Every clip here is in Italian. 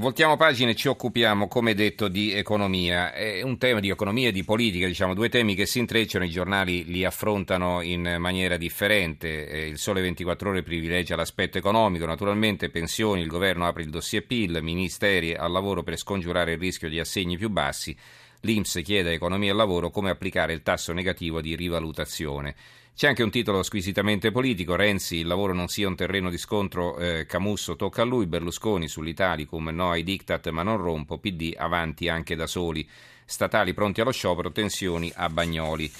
Voltiamo pagina e ci occupiamo, come detto, di economia. È un tema di economia e di politica, diciamo, due temi che si intrecciano, i giornali li affrontano in maniera differente. Il Sole 24 Ore privilegia l'aspetto economico, naturalmente pensioni, il governo apre il dossier PIL, ministeri al lavoro per scongiurare il rischio di assegni più bassi. L'Inps chiede a economia e lavoro come applicare il tasso negativo di rivalutazione. C'è anche un titolo squisitamente politico, Renzi, il lavoro non sia un terreno di scontro, eh, Camusso tocca a lui, Berlusconi sull'Italicum, no ai diktat ma non rompo, PD avanti anche da soli, statali pronti allo sciopero, tensioni a Bagnoli.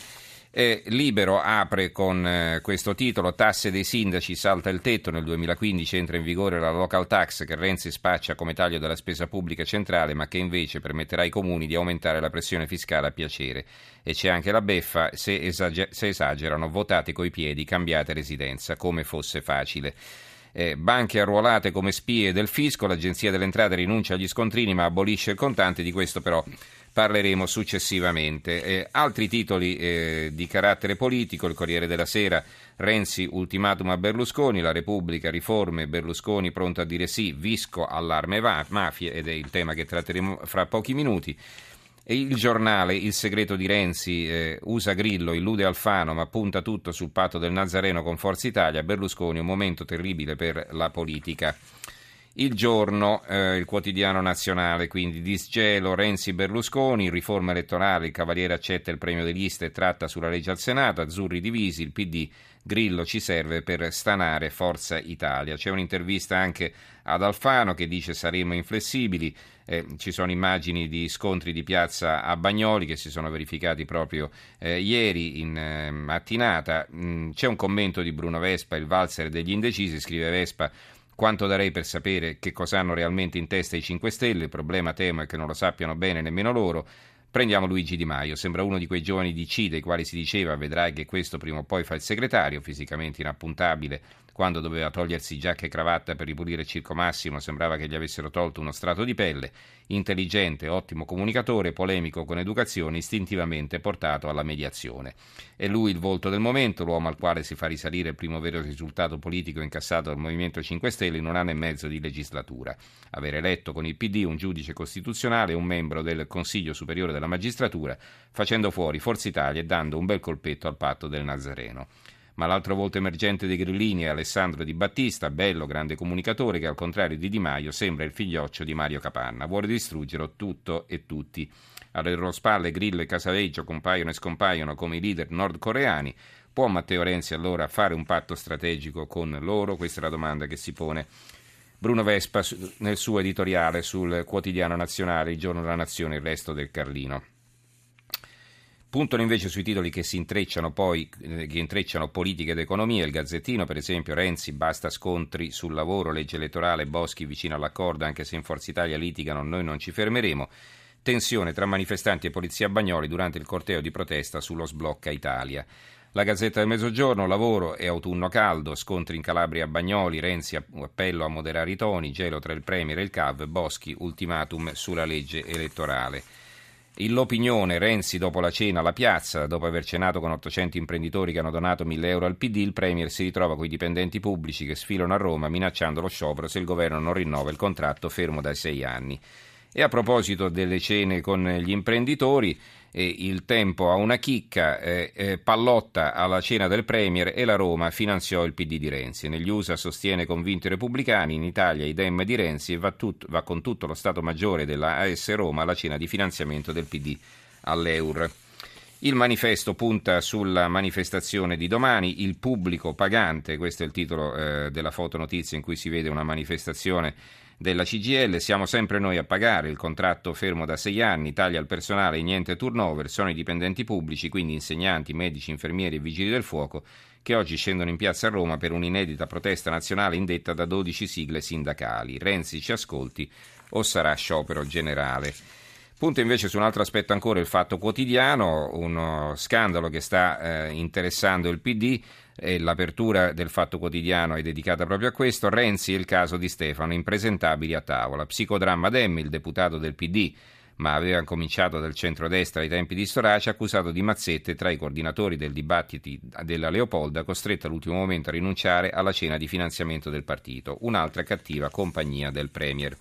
Eh, Libero apre con eh, questo titolo Tasse dei sindaci salta il tetto, nel 2015 entra in vigore la local tax che Renzi spaccia come taglio della spesa pubblica centrale ma che invece permetterà ai comuni di aumentare la pressione fiscale a piacere. E c'è anche la beffa, se, esager- se esagerano votate coi piedi, cambiate residenza, come fosse facile. Eh, banche arruolate come spie del fisco, l'Agenzia delle Entrate rinuncia agli scontrini ma abolisce il contante, di questo però parleremo successivamente. Eh, altri titoli eh, di carattere politico, il Corriere della Sera, Renzi ultimatum a Berlusconi, la Repubblica riforme, Berlusconi pronto a dire sì, Visco allarme mafie ed è il tema che tratteremo fra pochi minuti. E il giornale, il segreto di Renzi, eh, usa Grillo, illude Alfano, ma punta tutto sul patto del Nazareno con Forza Italia. Berlusconi, un momento terribile per la politica. Il giorno, eh, il quotidiano nazionale, quindi disgelo Renzi Berlusconi, riforma elettorale, il Cavaliere accetta il premio degli liste e tratta sulla legge al Senato, azzurri divisi, il PD Grillo ci serve per stanare Forza Italia. C'è un'intervista anche ad Alfano che dice saremo inflessibili, eh, ci sono immagini di scontri di piazza a Bagnoli che si sono verificati proprio eh, ieri in eh, mattinata. Mm, c'è un commento di Bruno Vespa, il valzer degli indecisi, scrive Vespa quanto darei per sapere che cosa hanno realmente in testa i 5 Stelle, il problema temo è che non lo sappiano bene nemmeno loro. Prendiamo Luigi Di Maio, sembra uno di quei giovani DC dei quali si diceva vedrai che questo prima o poi fa il segretario, fisicamente inappuntabile, quando doveva togliersi giacca e cravatta per ripulire Circo Massimo sembrava che gli avessero tolto uno strato di pelle, intelligente, ottimo comunicatore, polemico con educazione, istintivamente portato alla mediazione. È lui il volto del momento, l'uomo al quale si fa risalire il primo vero risultato politico incassato dal Movimento 5 Stelle in un anno e mezzo di legislatura. Aver eletto con il PD un giudice costituzionale e un membro del Consiglio Superiore della Magistratura, facendo fuori Forza Italia e dando un bel colpetto al patto del Nazareno ma l'altro volto emergente dei grillini è Alessandro Di Battista, bello, grande comunicatore che al contrario di Di Maio sembra il figlioccio di Mario Capanna, vuole distruggere tutto e tutti. Alle loro spalle Grillo e Casaleggio compaiono e scompaiono come i leader nordcoreani. Può Matteo Renzi allora fare un patto strategico con loro? Questa è la domanda che si pone Bruno Vespa nel suo editoriale sul quotidiano nazionale Il giorno della nazione, il resto del Carlino. Puntano invece sui titoli che si intrecciano poi, eh, che intrecciano politica ed economia. Il Gazzettino, per esempio, Renzi, basta scontri sul lavoro, legge elettorale, Boschi vicino all'accordo, anche se in Forza Italia litigano, noi non ci fermeremo. Tensione tra manifestanti e polizia Bagnoli durante il corteo di protesta sullo sblocca Italia. La Gazzetta del Mezzogiorno, lavoro e autunno caldo, scontri in Calabria a Bagnoli, Renzi appello a moderare i toni, gelo tra il Premier e il CAV, Boschi ultimatum sulla legge elettorale. L'opinione, Renzi dopo la cena alla piazza, dopo aver cenato con 800 imprenditori che hanno donato 1000 euro al PD, il Premier si ritrova con i dipendenti pubblici che sfilano a Roma minacciando lo sciopero se il governo non rinnova il contratto fermo dai sei anni. E a proposito delle cene con gli imprenditori, eh, il tempo ha una chicca, eh, eh, Pallotta alla cena del Premier e la Roma finanziò il PD di Renzi. Negli USA sostiene convinto i repubblicani, in Italia i dem di Renzi e va, tut- va con tutto lo Stato Maggiore della AS Roma alla cena di finanziamento del PD all'Eur. Il manifesto punta sulla manifestazione di domani, il pubblico pagante, questo è il titolo eh, della fotonotizia in cui si vede una manifestazione della CGL, siamo sempre noi a pagare, il contratto fermo da sei anni, taglia al personale niente turnover, sono i dipendenti pubblici, quindi insegnanti, medici, infermieri e vigili del fuoco, che oggi scendono in piazza a Roma per un'inedita protesta nazionale indetta da 12 sigle sindacali. Renzi ci ascolti o sarà sciopero generale? Punto invece su un altro aspetto ancora, il fatto quotidiano, uno scandalo che sta eh, interessando il PD e l'apertura del Fatto Quotidiano è dedicata proprio a questo. Renzi e il caso di Stefano, impresentabili a tavola. Psicodramma Demmi, il deputato del PD, ma aveva cominciato dal centrodestra ai tempi di Storace, accusato di mazzette tra i coordinatori del dibattito della Leopolda, costretto all'ultimo momento a rinunciare alla cena di finanziamento del partito. Un'altra cattiva compagnia del Premier.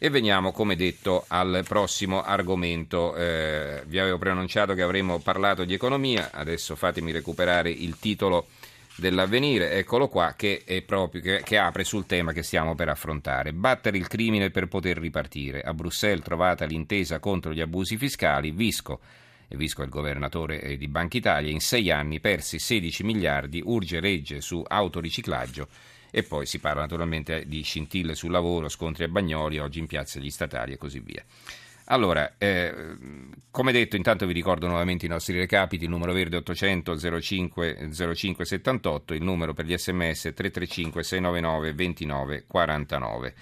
E veniamo, come detto, al prossimo argomento. Eh, vi avevo preannunciato che avremmo parlato di economia, adesso fatemi recuperare il titolo dell'avvenire, eccolo qua, che, proprio, che, che, apre sul tema che stiamo per affrontare. Battere il crimine per poter ripartire. A Bruxelles trovata l'intesa contro gli abusi fiscali, Visco, e Visco è il governatore eh, di Banca Italia, in sei anni persi 16 miliardi, urge legge su autoriciclaggio e poi si parla naturalmente di scintille sul lavoro, scontri a Bagnoli, oggi in piazza gli statali e così via. Allora, eh, come detto, intanto vi ricordo nuovamente i nostri recapiti, il numero verde 800 05 05 78, il numero per gli sms 335 699 29 49.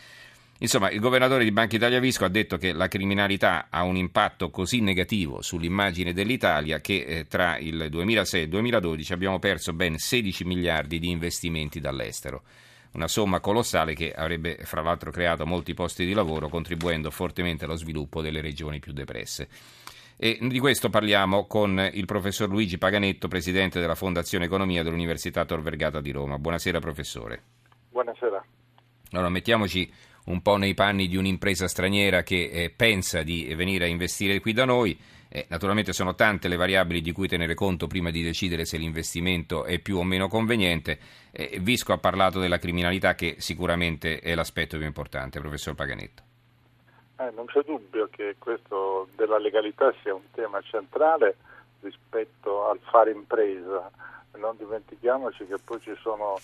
Insomma, il governatore di Banca Italia Visco ha detto che la criminalità ha un impatto così negativo sull'immagine dell'Italia che eh, tra il 2006 e il 2012 abbiamo perso ben 16 miliardi di investimenti dall'estero. Una somma colossale che avrebbe fra l'altro creato molti posti di lavoro contribuendo fortemente allo sviluppo delle regioni più depresse. E di questo parliamo con il professor Luigi Paganetto, presidente della Fondazione Economia dell'Università Tor Vergata di Roma. Buonasera professore. Buonasera. Allora, mettiamoci un po' nei panni di un'impresa straniera che eh, pensa di venire a investire qui da noi. Eh, naturalmente sono tante le variabili di cui tenere conto prima di decidere se l'investimento è più o meno conveniente. Eh, Visco ha parlato della criminalità che sicuramente è l'aspetto più importante, professor Paganetto. Eh, non c'è dubbio che questo della legalità sia un tema centrale rispetto al fare impresa. Non dimentichiamoci che poi ci sono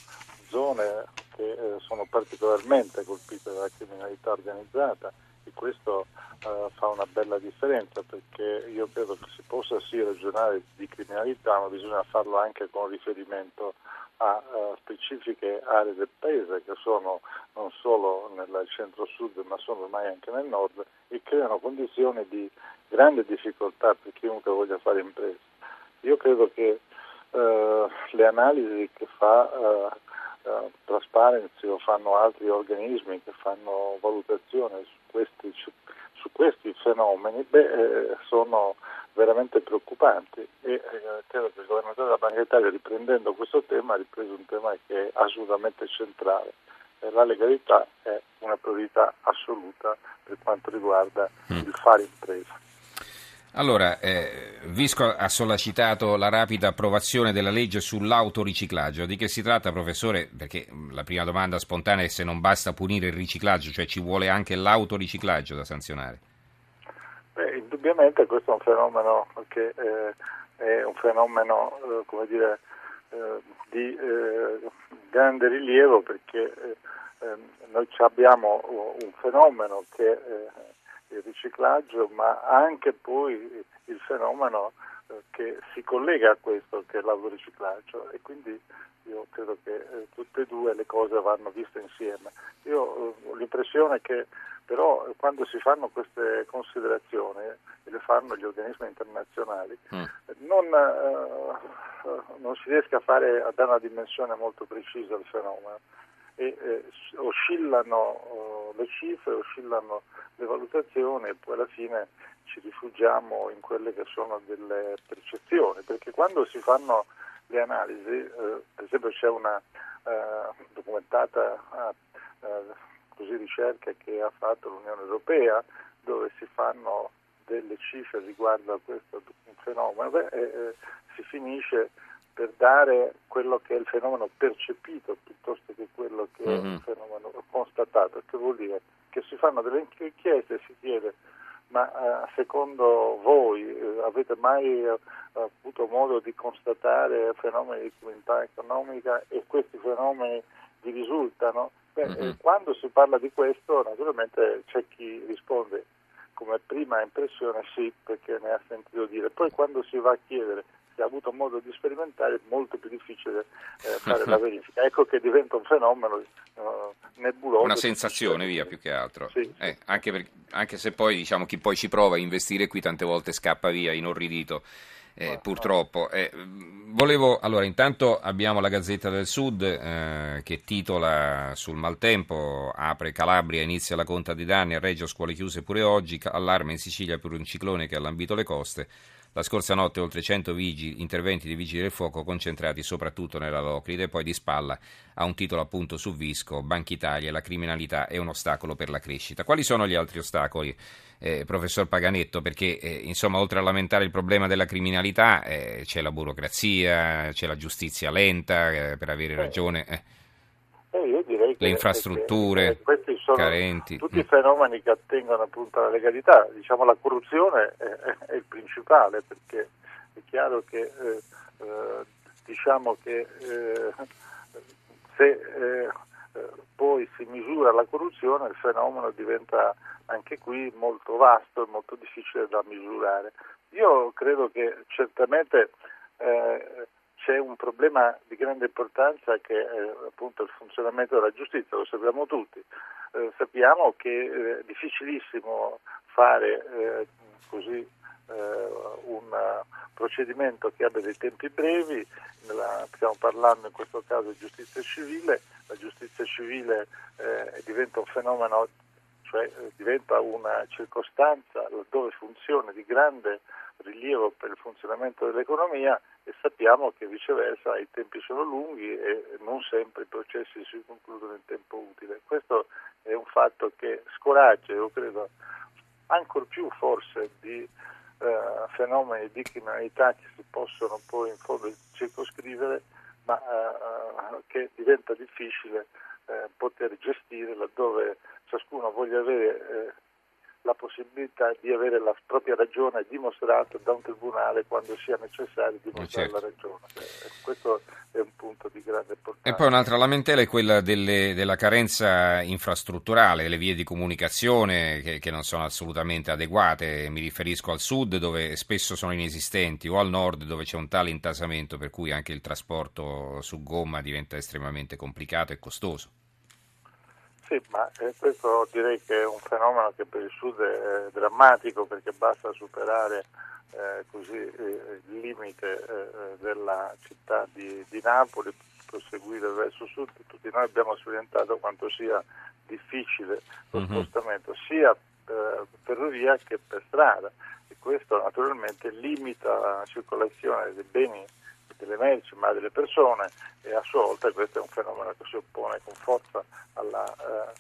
zone che eh, sono particolarmente colpite dalla criminalità organizzata e questo eh, fa una bella differenza perché io credo che si possa sì ragionare di criminalità ma bisogna farlo anche con riferimento a uh, specifiche aree del paese che sono non solo nel centro-sud ma sono ormai anche nel nord e creano condizioni di grande difficoltà per chiunque voglia fare impresa. Io credo che le analisi che fa uh, uh, Transparency o fanno altri organismi che fanno valutazione su questi, su questi fenomeni, beh, eh, sono veramente preoccupanti e eh, credo che il governatore della Banca d'Italia riprendendo questo tema ha ripreso un tema che è assolutamente centrale. la legalità è una priorità assoluta per quanto riguarda mm. il fare impresa. Allora, eh, Visco ha sollecitato la rapida approvazione della legge sull'autoriciclaggio. Di che si tratta, professore? Perché mm, la prima domanda spontanea è se non basta punire il riciclaggio, cioè ci vuole anche l'autoriciclaggio da sanzionare. Beh, indubbiamente questo è un fenomeno che eh, è un fenomeno eh, come dire, eh, di eh, grande rilievo perché eh, ehm, noi abbiamo un fenomeno che il riciclaggio, ma anche poi il fenomeno eh, che si collega a questo, che è l'autoriciclaggio e quindi io credo che eh, tutte e due le cose vanno viste insieme. Io eh, ho l'impressione che però quando si fanno queste considerazioni, e le fanno gli organismi internazionali, mm. non, eh, non, si riesce a, fare, a dare una dimensione molto precisa al fenomeno e eh, oscillano le cifre, oscillano le valutazioni e poi alla fine ci rifugiamo in quelle che sono delle percezioni, perché quando si fanno le analisi, eh, per esempio c'è una eh, documentata eh, così ricerca che ha fatto l'Unione Europea dove si fanno delle cifre riguardo a questo fenomeno, beh, eh, si finisce per dare quello che è il fenomeno percepito piuttosto che quello che mm-hmm. è il fenomeno constatato, che vuol dire che si fanno delle inchieste e si chiede ma eh, secondo voi eh, avete mai eh, avuto modo di constatare fenomeni di criminalità economica e questi fenomeni vi risultano? Beh, mm-hmm. quando si parla di questo naturalmente c'è chi risponde come prima impressione sì perché ne ha sentito dire, poi quando si va a chiedere ha avuto modo di sperimentare è molto più difficile eh, fare la verifica. Ecco che diventa un fenomeno uh, nebuloso. Una sensazione, via, più che altro. Sì, eh, anche, per, anche, se poi diciamo, chi poi ci prova a investire qui tante volte scappa via inorridito. Eh, purtroppo. Eh, volevo, allora, intanto abbiamo la Gazzetta del Sud eh, che titola sul maltempo, apre Calabria, inizia la conta di danni, a Reggio scuole chiuse pure oggi, allarme in Sicilia per un ciclone che ha lambito le coste. La scorsa notte oltre 100 vigili, interventi di vigili del fuoco concentrati soprattutto nella Locride e poi di spalla a un titolo appunto su Visco, Banca Italia, la criminalità è un ostacolo per la crescita. Quali sono gli altri ostacoli, eh, professor Paganetto? Perché eh, insomma oltre a lamentare il problema della criminalità eh, c'è la burocrazia, c'è la giustizia lenta eh, per avere ragione. Eh. Eh, io direi che, le infrastrutture che questi sono carenti. tutti i mm. fenomeni che attengono appunto alla legalità. Diciamo la corruzione è, è il principale perché è chiaro che eh, eh, diciamo che eh, se eh, poi si misura la corruzione il fenomeno diventa anche qui molto vasto e molto difficile da misurare. Io credo che certamente eh, c'è un problema di grande importanza che è appunto il funzionamento della giustizia, lo sappiamo tutti. Eh, sappiamo che è difficilissimo fare eh, così eh, un procedimento che abbia dei tempi brevi, nella, stiamo parlando in questo caso di giustizia civile, la giustizia civile eh, diventa un fenomeno, cioè eh, diventa una circostanza laddove funzioni di grande rilievo per il funzionamento dell'economia e sappiamo che viceversa i tempi sono lunghi e non sempre i processi si concludono in tempo utile. Questo è un fatto che scoraggia, io credo, ancor più forse di eh, fenomeni di criminalità che si possono poi in fondo circoscrivere, ma eh, che diventa difficile eh, poter gestire laddove ciascuno voglia avere eh, la possibilità di avere la propria ragione dimostrata da un tribunale quando sia necessario dimostrare certo. la ragione. Eh, questo è un punto di grande importanza. E poi un'altra lamentela è quella delle, della carenza infrastrutturale, delle vie di comunicazione che, che, non sono assolutamente adeguate. Mi riferisco al sud dove spesso sono inesistenti o al nord dove c'è un tale intasamento per cui anche il trasporto su gomma diventa estremamente complicato e costoso. Sì, ma eh, questo direi che è un fenomeno che per il Sud è drammatico perché basta superare eh, così, eh, il limite eh, della città di, di, Napoli, proseguire verso sud. Tutti noi abbiamo sperimentato quanto sia difficile lo mm-hmm. spostamento sia eh, per via che per strada e questo naturalmente limita la circolazione dei beni delle merci ma delle persone e a sua volta questo è un fenomeno che si oppone con forza al eh,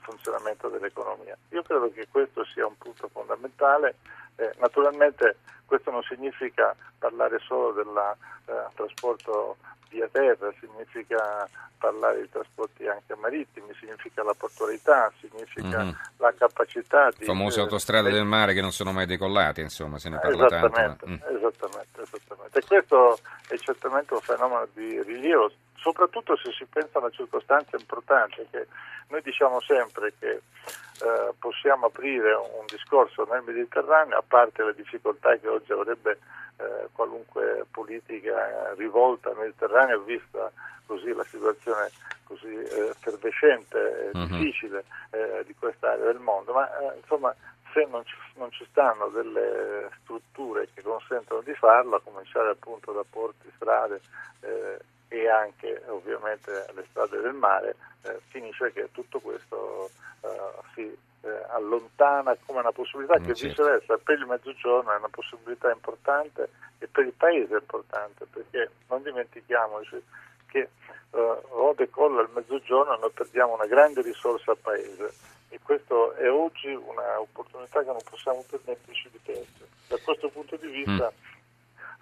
funzionamento dell'economia. Io credo che questo sia un punto fondamentale, eh, naturalmente questo non significa parlare solo del eh, trasporto via terra, significa parlare di trasporti anche marittimi, significa la portualità, significa mm-hmm. la capacità di... Famose autostrade eh, del mare che non sono mai decollate, insomma, se ne parla esattamente, tanto. Ma... Esattamente, esattamente. E questo è certamente un fenomeno di rilievo, soprattutto se si pensa a una circostanza importante, che noi diciamo sempre che eh, possiamo aprire un discorso nel Mediterraneo, a parte le difficoltà che oggi avrebbe eh, qualunque politica rivolta nel Mediterraneo, vista così la situazione così eh, effervescente e uh-huh. difficile eh, di quest'area del mondo, ma eh, insomma se non ci, non ci, stanno delle strutture che consentono di farlo, a cominciare appunto da porti, strade eh, e anche ovviamente le strade del mare, eh, finisce che tutto questo eh, si eh, allontana come una possibilità che certo. viceversa per il mezzogiorno è una possibilità importante e per il paese è importante perché non dimentichiamoci che eh, o decolla il mezzogiorno noi perdiamo una grande risorsa al paese e questo è oggi un'opportunità che non possiamo permetterci di perdere. Da questo punto di vista mm.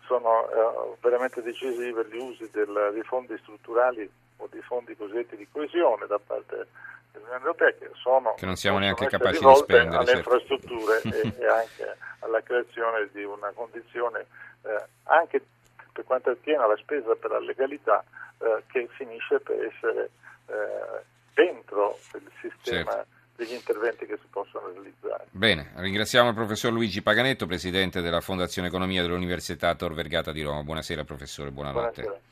Sono eh, veramente decisivi gli usi del, dei fondi strutturali o dei fondi cosiddetti di coesione da parte dell'Unione Europea che sono che non siamo neanche capaci di spendere alle certo. infrastrutture e, e, anche alla creazione di una condizione eh, anche per quanto attiene alla spesa per la legalità eh, che finisce per essere eh, dentro il sistema certo. Degli interventi che si possono realizzare. Bene, ringraziamo il professor Luigi Paganetto, presidente della Fondazione Economia dell'Università Tor Vergata di Roma. Buonasera professore, buonanotte. Buonasera.